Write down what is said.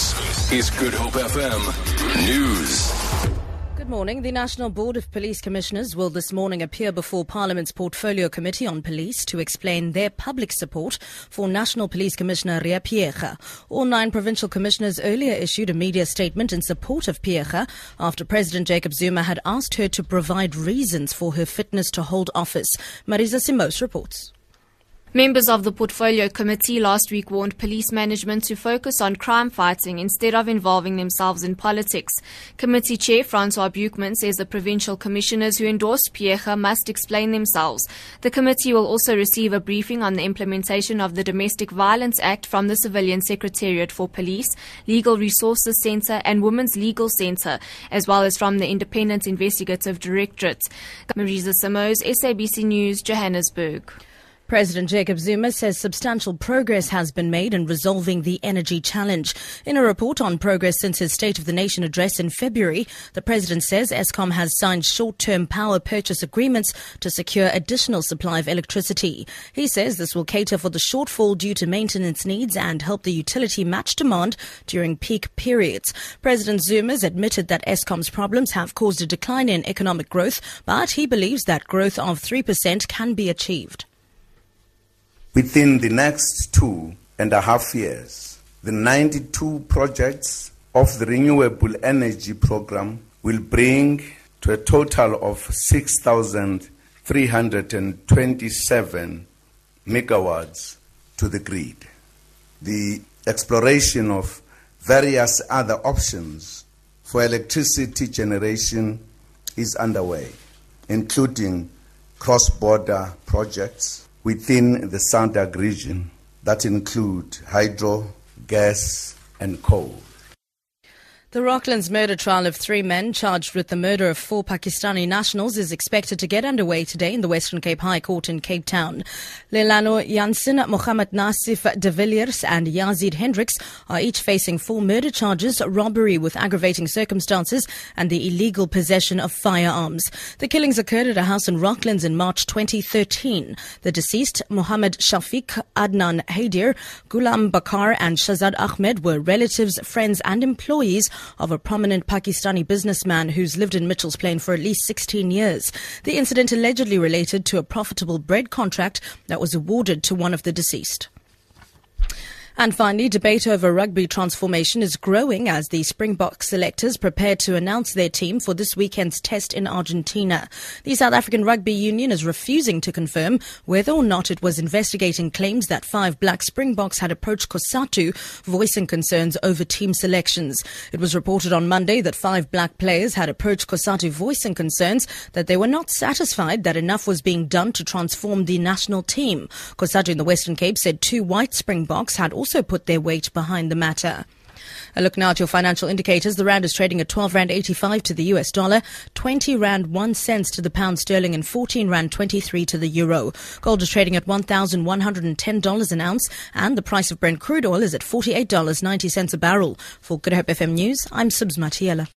This is Good Hope FM News. Good morning. The National Board of Police Commissioners will this morning appear before Parliament's Portfolio Committee on Police to explain their public support for National Police Commissioner Riah Phiyega. All nine provincial commissioners earlier issued a media statement in support of Phiyega after President Jacob Zuma had asked her to provide reasons for her fitness to hold office. Marisa Simos reports. Members of the Portfolio Committee last week warned police management to focus on crime fighting instead of involving themselves in politics. Committee Chair Francois Beukman says the provincial commissioners who endorsed Phiyega must explain themselves. The committee will also receive a briefing on the implementation of the Domestic Violence Act from the Civilian Secretariat for Police, Legal Resources Centre and Women's Legal Centre, as well as from the Independent Investigative Directorate. Marisa Simos, SABC News, Johannesburg. President Jacob Zuma says substantial progress has been made in resolving the energy challenge. In a report on progress since his State of the Nation address in February, the president says Eskom has signed short-term power purchase agreements to secure additional supply of electricity. He says this will cater for the shortfall due to maintenance needs and help the utility match demand during peak periods. President Zuma has admitted that Eskom's problems have caused a decline in economic growth, but he believes that growth of 3% can be achieved. Within the next two and a half years, the 92 projects of the renewable energy program will bring to a total of 6,327 megawatts to the grid. The exploration of various other options for electricity generation is underway, including cross border projects within the SADC region that include hydro, gas, and coal. The Rocklands murder trial of three men charged with the murder of four Pakistani nationals is expected to get underway today in the Western Cape High Court in Cape Town. Leilani Jansen, Mohammed Nasif de Villiers, and Yazid Hendricks are each facing four murder charges, robbery with aggravating circumstances, and the illegal possession of firearms. The killings occurred at a house in Rocklands in March 2013. The deceased, Mohammed Shafiq, Adnan Haidir, Gulam Bakar, and Shazad Ahmed were relatives, friends, and employees of a prominent Pakistani businessman who's lived in Mitchell's Plain for at least 16 years. The incident allegedly related to a profitable bread contract that was awarded to one of the deceased. And finally, debate over rugby transformation is growing as the Springbok selectors prepare to announce their team for this weekend's test in Argentina. The South African Rugby Union is refusing to confirm whether or not it was investigating claims that five black Springboks had approached COSATU voicing concerns over team selections. It was reported on Monday that five black players had approached COSATU voicing concerns that they were not satisfied that enough was being done to transform the national team. COSATU in the Western Cape said two white Springboks had also also put their weight behind the matter. A look now at your financial indicators. The rand is trading at 12 rand 85 to the US dollar, 20 rand 1 cents to the pound sterling and 14 rand 23 to the euro. Gold is trading at $1,110 an ounce and the price of Brent crude oil is at $48.90 a barrel. For Good Hope FM News, I'm Subs Matiela.